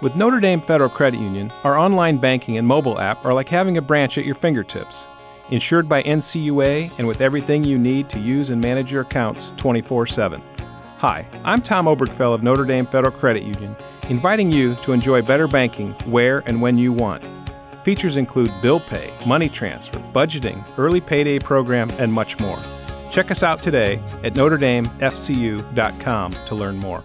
With Notre Dame Federal Credit Union, our online banking and mobile app are like having a branch at your fingertips. Insured by NCUA and with everything you need to use and manage your accounts 24 7. Hi, I'm Tom Obergfell of Notre Dame Federal Credit Union, inviting you to enjoy better banking where and when you want. Features include bill pay, money transfer, budgeting, early payday program, and much more. Check us out today at NotreDameFCU.com to learn more.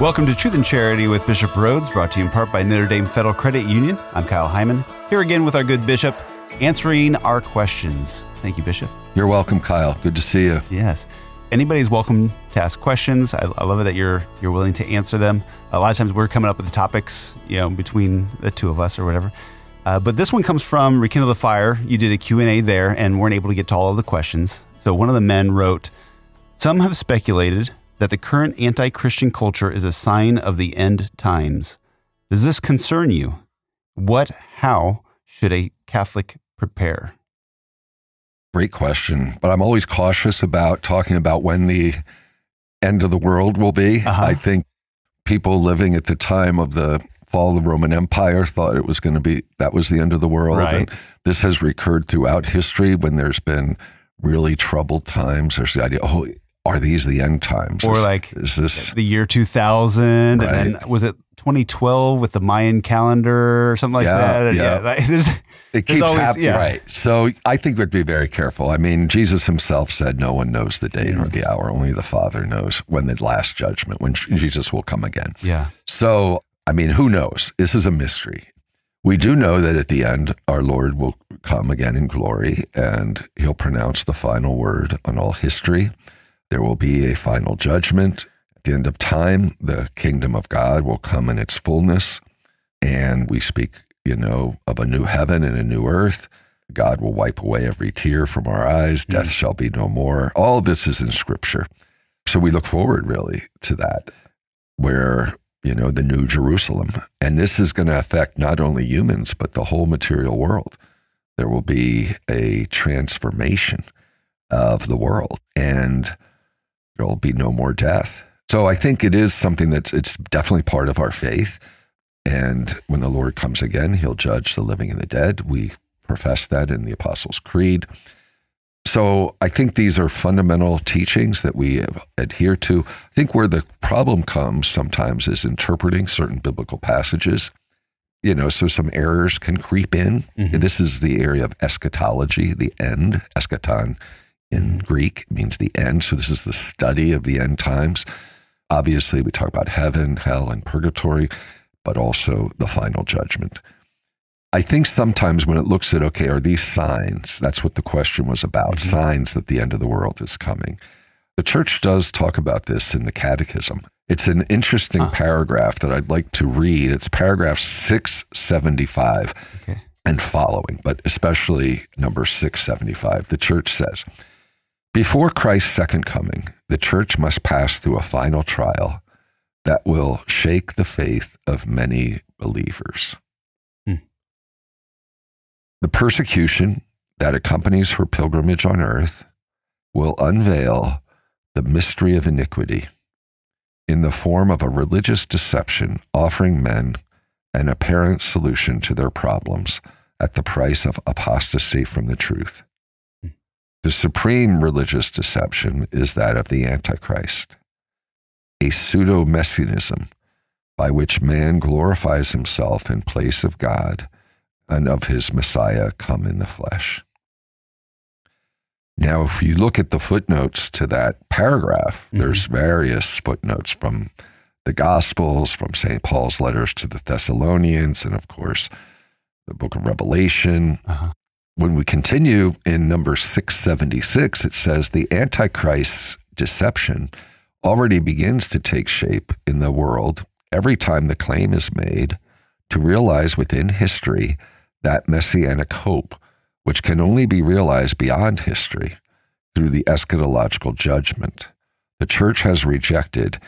Welcome to Truth and Charity with Bishop Rhoades, brought to you in part by Notre Dame Federal Credit Union. I'm Kyle Hyman, here again with our good bishop, answering our questions. Thank you, Bishop. You're welcome, Kyle. Good to see you. Yes. Anybody's welcome to ask questions. I, I love it that you're you're willing to answer them. A lot of times we're coming up with the topics, you know, between the two of us or whatever. Uh, but this one comes from Rekindle the Fire. You did a Q&A there and weren't able to get to all of the questions. So one of the men wrote, Some have speculated that the current anti Christian culture is a sign of the end times. Does this concern you? What, how should a Catholic prepare? Great question. But I'm always cautious about talking about when the end of the world will be. Uh-huh. I think people living at the time of the fall of the Roman Empire thought it was going to be that was the end of the world. Right. And this has recurred throughout history when there's been really troubled times. There's the idea, oh, are these the end times? Or is, like is this the year 2000 right. and then was it 2012 with the Mayan calendar or something like yeah, that? Yeah, yeah. there's, it keeps always, happening, yeah. right? So I think we'd be very careful. I mean, Jesus himself said, "No one knows the day or mm. the hour; only the Father knows when the last judgment, when Jesus will come again." Yeah. So I mean, who knows? This is a mystery. We do know that at the end, our Lord will come again in glory, and He'll pronounce the final word on all history. There will be a final judgment. At the end of time, the kingdom of God will come in its fullness. And we speak, you know, of a new heaven and a new earth. God will wipe away every tear from our eyes. Death mm. shall be no more. All this is in scripture. So we look forward really to that, where, you know, the new Jerusalem. And this is going to affect not only humans, but the whole material world. There will be a transformation of the world. And there'll be no more death. So I think it is something that's it's definitely part of our faith. And when the Lord comes again, he'll judge the living and the dead. We profess that in the Apostles' Creed. So I think these are fundamental teachings that we adhere to. I think where the problem comes sometimes is interpreting certain biblical passages. You know, so some errors can creep in. Mm-hmm. This is the area of eschatology, the end, eschaton in Greek means the end. So this is the study of the end times. Obviously, we talk about heaven, hell, and purgatory, but also the final judgment. I think sometimes when it looks at, okay, are these signs? That's what the question was about mm-hmm. signs that the end of the world is coming. The church does talk about this in the catechism. It's an interesting huh. paragraph that I'd like to read. It's paragraph 675 okay. and following, but especially number 675. The church says, before Christ's second coming, the church must pass through a final trial that will shake the faith of many believers. Hmm. The persecution that accompanies her pilgrimage on earth will unveil the mystery of iniquity in the form of a religious deception offering men an apparent solution to their problems at the price of apostasy from the truth. The supreme religious deception is that of the Antichrist, a pseudo messianism by which man glorifies himself in place of God and of his Messiah come in the flesh. Now, if you look at the footnotes to that paragraph, mm-hmm. there's various footnotes from the Gospels, from St. Paul's letters to the Thessalonians, and of course, the book of Revelation. Uh-huh when we continue in number 676, it says the Antichrist's deception already begins to take shape in the world every time the claim is made to realize within history that messianic hope, which can only be realized beyond history through the eschatological judgment. The church has rejected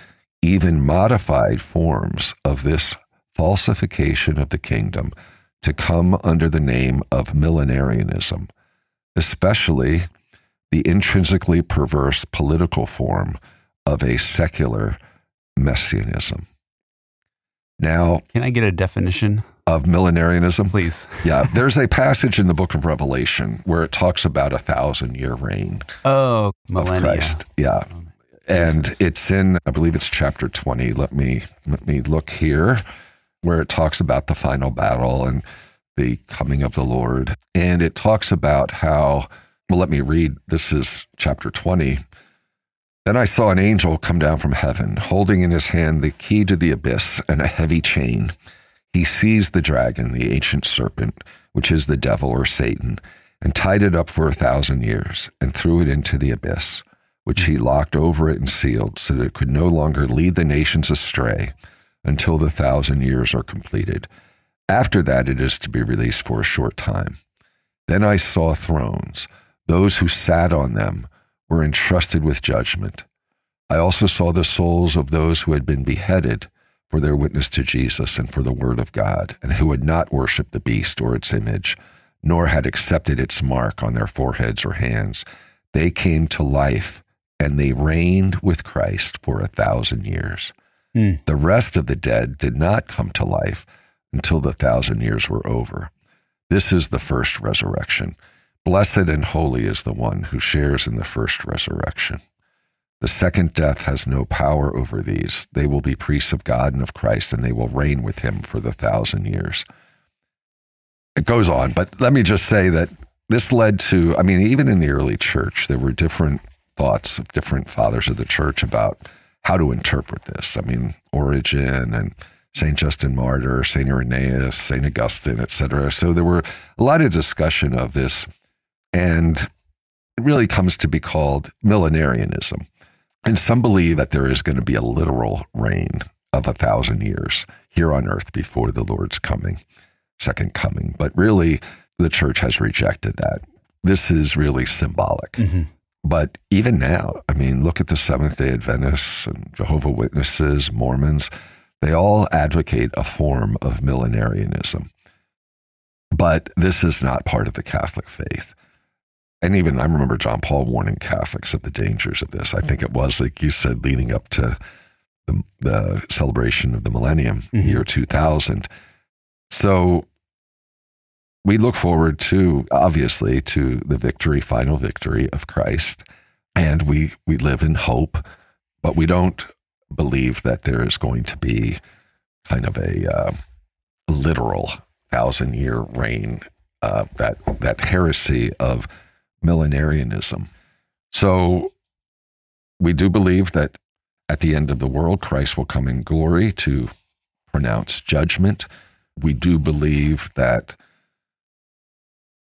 even modified forms of this falsification of the kingdom to come under the name of millenarianism, especially the intrinsically perverse political form of a secular messianism. Now, Can I get a definition, of millenarianism, please? yeah, there's a passage in the book of Revelation where it talks about a thousand year reign Oh, of. Christ. Yeah. Oh, and it's in, I believe it's chapter 20. Let me let me look here, where it talks about the final battle and the coming of the Lord. And it talks about how, well, let me read. This is chapter 20. Then I saw an angel come down from heaven, holding in his hand the key to the abyss and a heavy chain. He seized the dragon, the ancient serpent, which is the devil or Satan, and tied it up for a thousand years, and threw it into the abyss, which he locked over it and sealed, so that it could no longer lead the nations astray until the thousand years are completed. After that, it is to be released for a short time. Then I saw thrones. Those who sat on them were entrusted with judgment. I also saw the souls of those who had been beheaded for their witness to Jesus and for the word of God, and who had not worshipped the beast or its image, nor had accepted its mark on their foreheads or hands. They came to life, and they reigned with Christ for a thousand years. Hmm. The rest of the dead did not come to life until the thousand years were over. This is the first resurrection. Blessed and holy is the one who shares in the first resurrection. The second death has no power over these. They will be priests of God and of Christ, and they will reign with him for the thousand years. It goes on, but let me just say that this led to, I mean, even in the early church, there were different thoughts of different fathers of the church about how to interpret this. I mean, Origen and St. Justin Martyr, St. Irenaeus, St. Augustine, etc. So there were a lot of discussion of this, and it really comes to be called millenarianism. And some believe that there is going to be a literal reign of a thousand years here on earth before the Lord's coming, second coming. But really, the church has rejected that. This is really symbolic. Mhm. But even now, I mean, look at the Seventh day Adventists and Jehovah Witnesses, Mormons. They all advocate a form of millenarianism. But this is not part of the Catholic faith. And even I remember John Paul warning Catholics of the dangers of this. I think it was, like you said, leading up to the, the celebration of the millennium, Mhm. year 2000. So we look forward to, obviously, to the victory, final victory of Christ. And we, we live in hope, but we don't believe that there is going to be kind of a uh, literal thousand year reign, uh, that, that heresy of millenarianism. So we do believe that at the end of the world, Christ will come in glory to pronounce judgment. We do believe that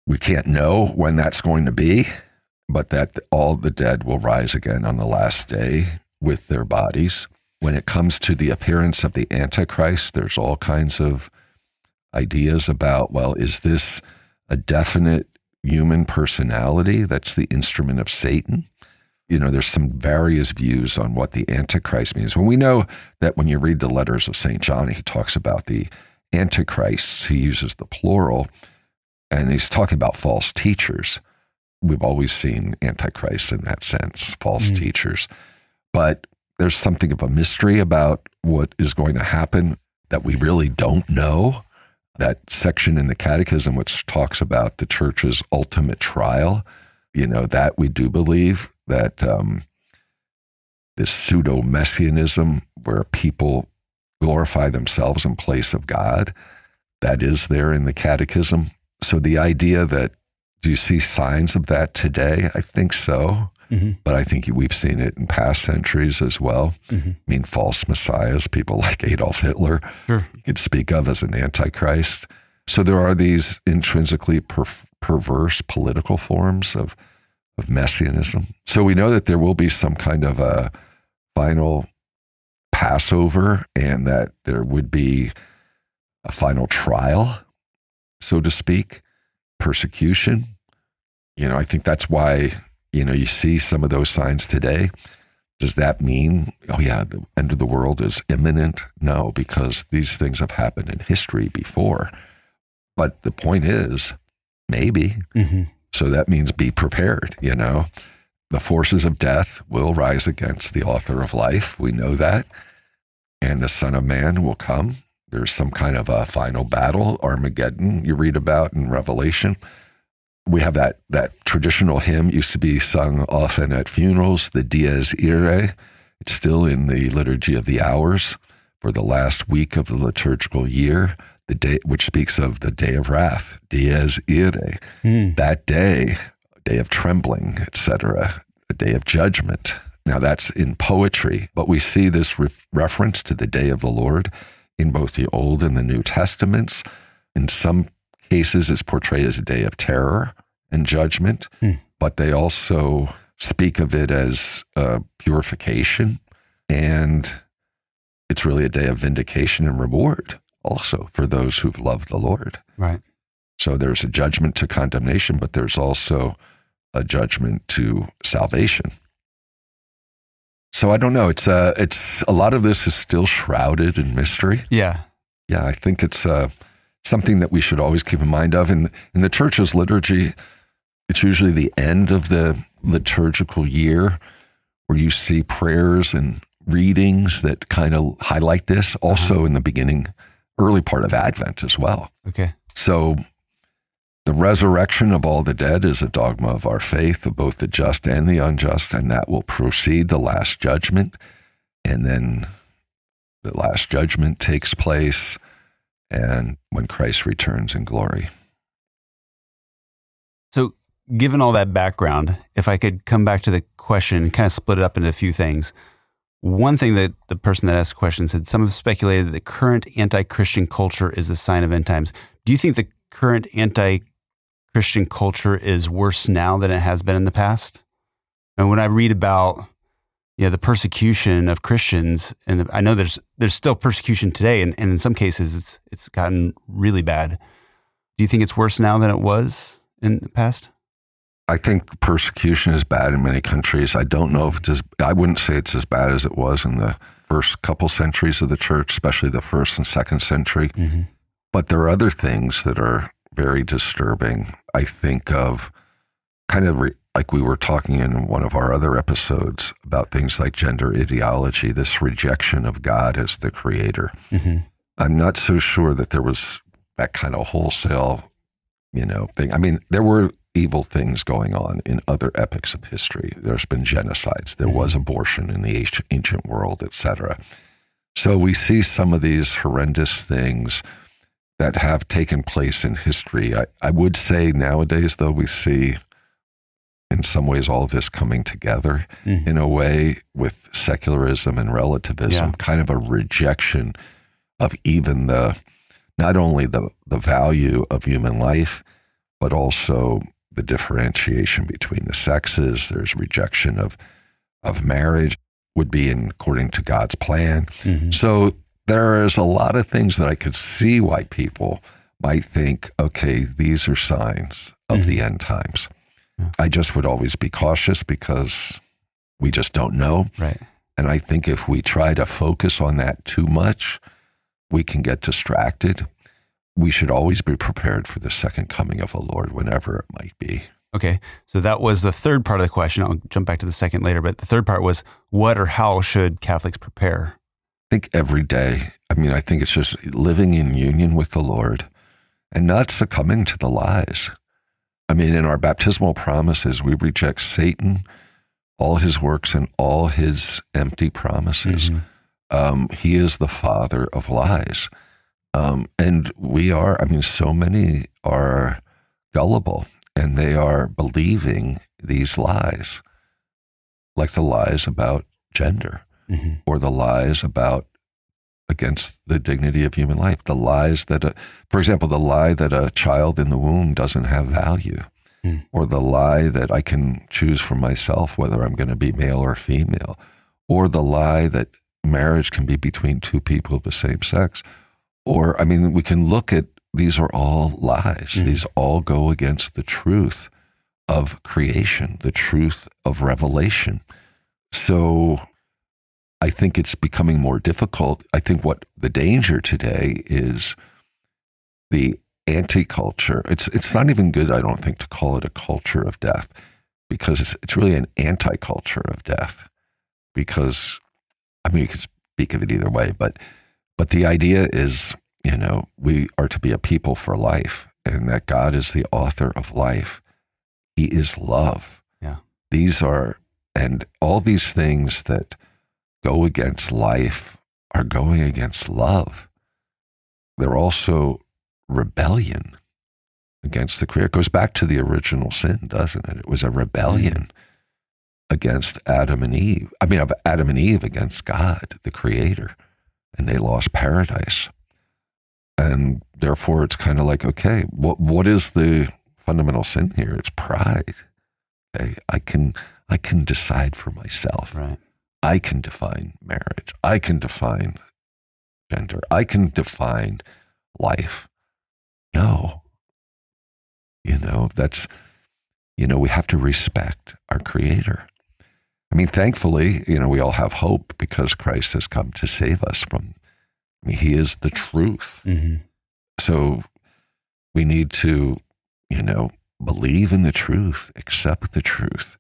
we can't know when that's going to be, but that all the dead will rise again on the last day with their bodies. When it comes to the appearance of the Antichrist, there's all kinds of ideas about well, is this a definite human personality that's the instrument of Satan? You know, there's some various views on what the Antichrist means. When we know that when you read the letters of St. John, he talks about the Antichrists, he uses the plural, and he's talking about false teachers. We've always seen Antichrist in that sense, false Mm. teachers. But there's something of a mystery about what is going to happen that we really don't know. That section in the Catechism, which talks about the church's ultimate trial, you know, that we do believe that um, this pseudo messianism, where people glorify themselves in place of God, that is there in the Catechism. So the idea that do you see signs of that today? I think so. Mhm. But I think we've seen it in past centuries as well. Mhm. I mean, false messiahs, people like Adolf Hitler, Sure. you could speak of as an antichrist. So there are these intrinsically per- perverse political forms of, of messianism. So we know that there will be some kind of a final Passover and that there would be a final trial, so to speak, persecution. You know, I think that's why, you know, you see some of those signs today. Does that mean, oh, yeah, the end of the world is imminent? No, because these things have happened in history before. But the point is, maybe. Mhm. So that means be prepared, you know. The forces of death will rise against the author of life. We know that. and the Son of Man will come. There's some kind of a final battle, Armageddon, you read about in Revelation. We have that, that traditional hymn used to be sung often at funerals, the Dies Irae. It's still in the liturgy of the hours for the last week of the liturgical year, the day which speaks of the day of wrath, Dies Irae. Mm. That day, day of trembling, etc., a day of judgment. Now that's in poetry, but we see this re- reference to the day of the Lord in both the Old and the New Testaments. In some cases, it's portrayed as a day of terror and judgment, Hmm. but they also speak of it as uh, purification. And it's really a day of vindication and reward also for those who've loved the Lord. Right. So there's a judgment to condemnation, but there's also a judgment to salvation. So I don't know. It's uh, it's a lot of this is still shrouded in mystery. Yeah. Yeah, I think it's uh, something that we should always keep in mind of. In in the church's liturgy, it's usually the end of the liturgical year where you see prayers and readings that kind of highlight this. Also in the beginning, early part of Advent as well. Okay. So the resurrection of all the dead is a dogma of our faith, of both the just and the unjust, and that will precede the last judgment. And then the last judgment takes place, and when Christ returns in glory. So, given all that background, if I could come back to the question and kind of split it up into a few things. One thing that the person that asked the question said, some have speculated that the current anti Christian culture is a sign of end times. Do you think the current anti Christian culture is worse now than it has been in the past? And when I read about you know, the persecution of Christians, and the, I know there's there's still persecution today, and, and in some cases it's it's gotten really bad. Do you think it's worse now than it was in the past? I think persecution is bad in many countries. I don't know if it's as, I wouldn't say it's as bad as it was in the first couple centuries of the church, especially the first and second century. Mm-hmm. But there are other things that are very disturbing. I think of kind of re, like we were talking in one of our other episodes about things like gender ideology, this rejection of God as the creator. Mm-hmm. I'm not so sure that there was that kind of wholesale, you know, thing. I mean, there were evil things going on in other epochs of history. There's been genocides. There was abortion in the ancient, ancient world, etc. So we see some of these horrendous things that have taken place in history. I, I would say nowadays, though, we see in some ways all of this coming together Mhm. in a way with secularism and relativism, Yeah. kind of a rejection of even the not only the, the value of human life, but also the differentiation between the sexes. There's rejection of of marriage would be in according to God's plan. Mhm. So there is a lot of things that I could see why people might think, okay, these are signs of the mm. end times. Yeah. I just would always be cautious because we just don't know. Right. And I think if we try to focus on that too much, we can get distracted. We should always be prepared for the second coming of the Lord, whenever it might be. Okay. So that was the third part of the question. I'll jump back to the second later, but the third part was what or how should Catholics prepare? I think every day, I mean, I think it's just living in union with the Lord and not succumbing to the lies. I mean, in our baptismal promises, we reject Satan, all his works, and all his empty promises. Mhm. Um, he is the father of lies. Um, and we are, I mean, so many are gullible and they are believing these lies, like the lies about gender Mhm. or the lies about against the dignity of human life. The lies that, a, for example, the lie that a child in the womb doesn't have value, Hmm. or the lie that I can choose for myself whether I'm going to be male or female, or the lie that marriage can be between two people of the same sex. Or, I mean, we can look at these are all lies. Hmm. These all go against the truth of creation, the truth of revelation. So I think it's becoming more difficult. I think what the danger today is the anti culture. It's it's not even good, I don't think, to call it a culture of death because it's it's really an anti culture of death. Because I mean, you could speak of it either way, but but the idea is, you know, we are to be a people for life, and that God is the author of life. He is love. Yeah. These are and all these things that go against life are going against love. They're also rebellion against the Creator. It goes back to the original sin, doesn't it? It was a rebellion mm. against Adam and Eve. I mean, of Adam and Eve against God, the Creator, and they lost paradise. And therefore, it's kind of like, okay, what what is the fundamental sin here? It's pride. Okay, I can I can decide for myself. Right. I can define marriage. I can define gender. I can define life. No. You know, that's, you know, we have to respect our Creator. I mean, thankfully, you know, we all have hope because Christ has come to save us from, I mean, He is the truth. Mm-hmm. So we need to, you know, believe in the truth, accept the truth,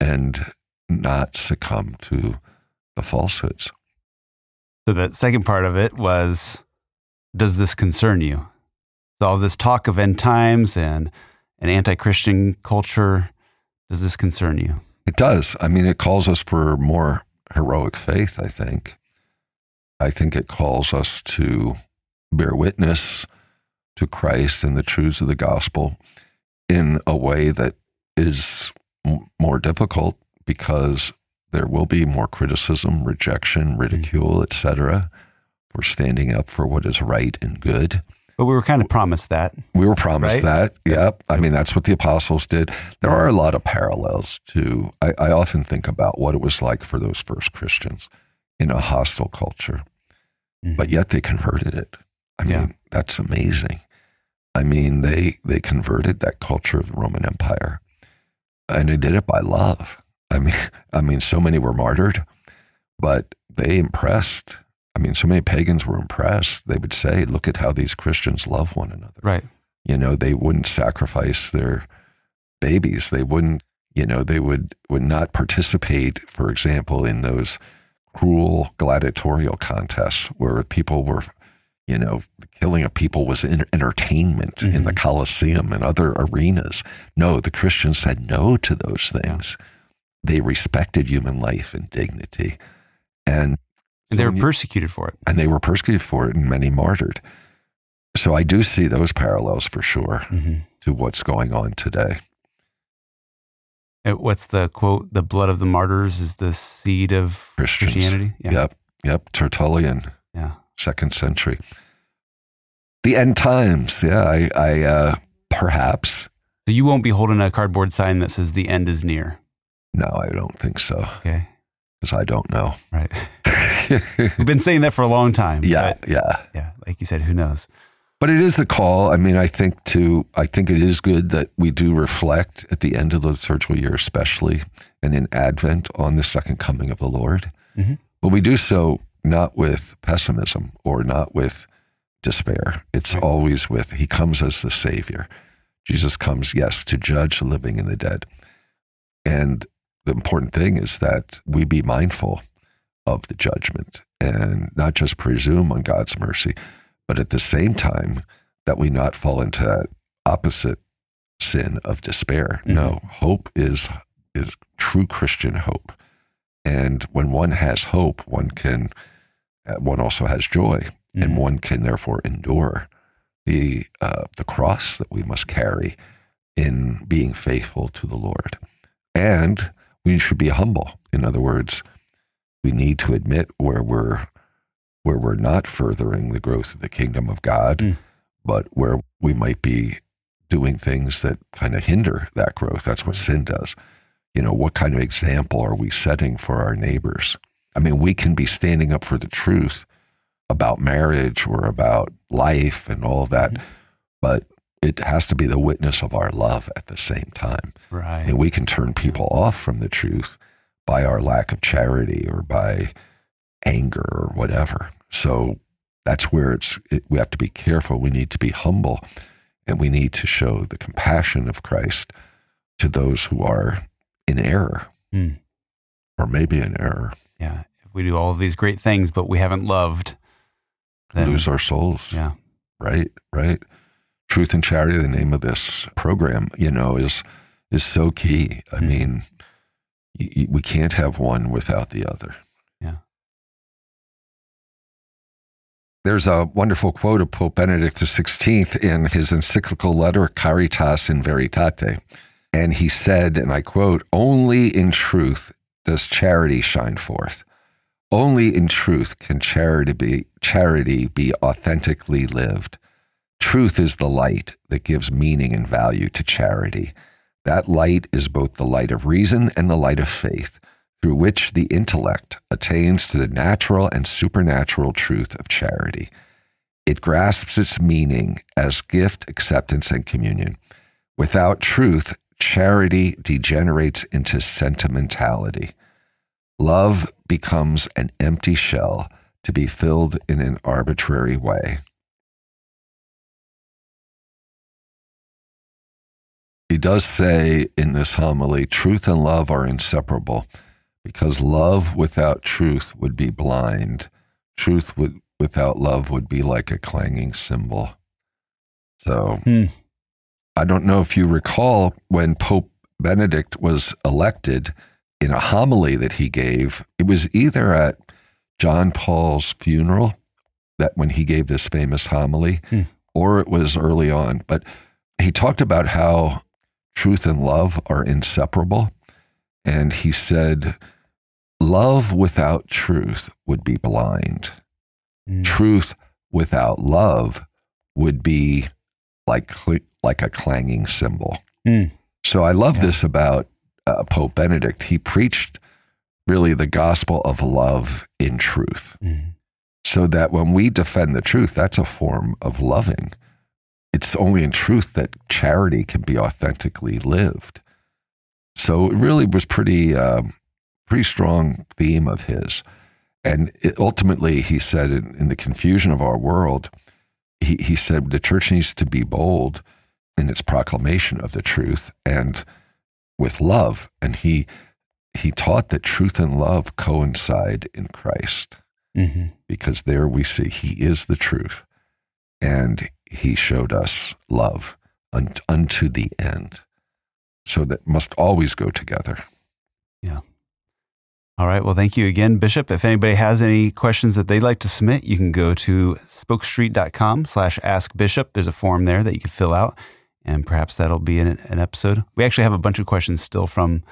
and not succumb to the falsehoods. So the second part of it was, does this concern you? So all this talk of end times and an anti-Christian culture, does this concern you? It does. I mean, it calls us for more heroic faith, I think. I think it calls us to bear witness to Christ and the truths of the gospel in a way that is m- more difficult because there will be more criticism, rejection, hmm. ridicule, etc. for standing up for what is right and good. But we were kind of promised that. We were promised Right? that. Yep. I mean, that's what the apostles did. There are a lot of parallels to, I, I often think about what it was like for those first Christians in a hostile culture, mm-hmm. but yet they converted it. I mean, Yeah. that's amazing. I mean, they, they converted that culture of the Roman Empire and they did it by love. I mean, I mean, so many were martyred, but they impressed. I mean, so many pagans were impressed. They would say, look at how these Christians love one another Right. you know they wouldn't sacrifice their babies they wouldn't you know they would would not participate for example in those cruel gladiatorial contests where people were you know killing of people was en- entertainment in the mm-hmm. coliseum and other arenas no the christians said no to those things they respected human life and dignity and And they were you- persecuted for it. and they were persecuted for it and many martyred so i do see those parallels for sure Mm-hmm. to what's going on today. What's the quote? The blood of the martyrs is the seed of Christians. Christianity. Yeah. Yep. Yep. Tertullian, Yeah. second century. The end times. Yeah. I, I, uh, perhaps. So you won't be holding a cardboard sign that says the end is near. No, I don't think so Okay. because I don't know. Right. We've been saying that for a long time. yeah. Yeah. yeah. Like you said, who knows? But it is a call. I mean, I think to, I think it is good that we do reflect at the end of the liturgical year, especially and in Advent on the second coming of the Lord. Mhm. But we do so not with pessimism or not with despair. It's Right. always with, He comes as the Savior. Jesus comes, yes, to judge the living and the dead. And the important thing is that we be mindful of the judgment and not just presume on God's mercy, but at the same time that we not fall into that opposite sin of despair. No, hope is is true Christian hope. And when one has hope, one can uh, one also has joy, and Mhm. one can therefore endure the uh, the cross that we must carry in being faithful to the Lord. And we should be humble. In other words, we need to admit where we're where we're not furthering the growth of the kingdom of God, Mm. but where we might be doing things that kind of hinder that growth. That's what sin does. You know, what kind of example are we setting for our neighbors? I mean, we can be standing up for the truth about marriage or about life and all that, but it has to be the witness of our love at the same time. Right. And we can turn people off from the truth by our lack of charity or by anger or whatever. So that's where it's it, we have to be careful. We need to be humble and we need to show the compassion of Christ to those who are in error Hmm. or maybe in error. Yeah. If we do all of these great things, but we haven't loved, then Lose our souls. yeah, Right, right. Truth and charity, the name of this program, you know, is is so key. I Mhm. mean, y- y- we can't have one without the other. Yeah. There's a wonderful quote of Pope Benedict XVI in his encyclical letter Caritas in Veritate. And he said, and I quote, Only in truth does charity shine forth. Only in truth can charity be, charity be authentically lived. Truth is the light that gives meaning and value to charity. That light is both the light of reason and the light of faith, through which the intellect attains to the natural and supernatural truth of charity. It grasps its meaning as gift, acceptance, and communion. Without truth, charity degenerates into sentimentality. Love becomes an empty shell to be filled in an arbitrary way. He does say in this homily truth and love are inseparable because love without truth would be blind. Truth would, without love would be like a clanging cymbal. So Hmm. I don't know if you recall when Pope Benedict was elected in a homily that he gave, it was either at John Paul's funeral that when he gave this famous homily, Hmm. or it was early on, but he talked about how truth and love are inseparable. And he said, Love without truth would be blind. Mm. Truth without love would be like like a clanging cymbal. Mm. So I love Yeah. this about uh, Pope Benedict. He preached really the gospel of love in truth, Mm. so that when we defend the truth, that's a form of loving. It's only in truth that charity can be authentically lived. So it really was pretty um, pretty strong theme of his. And it, ultimately, he said, in, in the confusion of our world, he, he said the church needs to be bold in its proclamation of the truth and with love. And he he taught that truth and love coincide in Christ Mhm. because there we see he is the truth and he showed us love un- unto the end. So that must always go together. Yeah. All right. Well, thank you again, Bishop. If anybody has any questions that they'd like to submit, you can go to spokestreet.com slash ask bishop. There's a form there that you can fill out, and perhaps that'll be an, an episode. We actually have a bunch of questions still from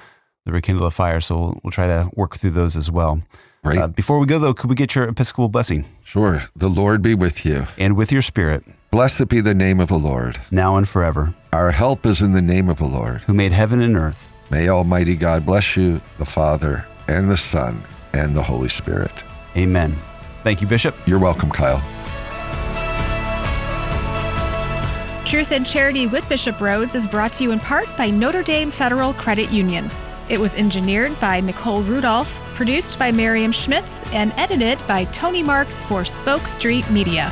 the Rekindle a Fire, so we'll, we'll try to work through those as well. Right? Uh, before we go, though, could we get your Episcopal blessing? sure. The Lord be with you. And with your spirit, Blessed be the name of the Lord. now and forever, Our help is in the name of the Lord. who made heaven and earth. May Almighty God bless you, the Father, and the Son, and the Holy Spirit. Amen. Thank you, Bishop. You're welcome, Kyle. Truth and Charity with Bishop Rhoades is brought to you in part by Notre Dame Federal Credit Union. It was engineered by Nicole Rudolph, produced by Miriam Schmitz, and edited by Tony Marks for Spoke Street Media.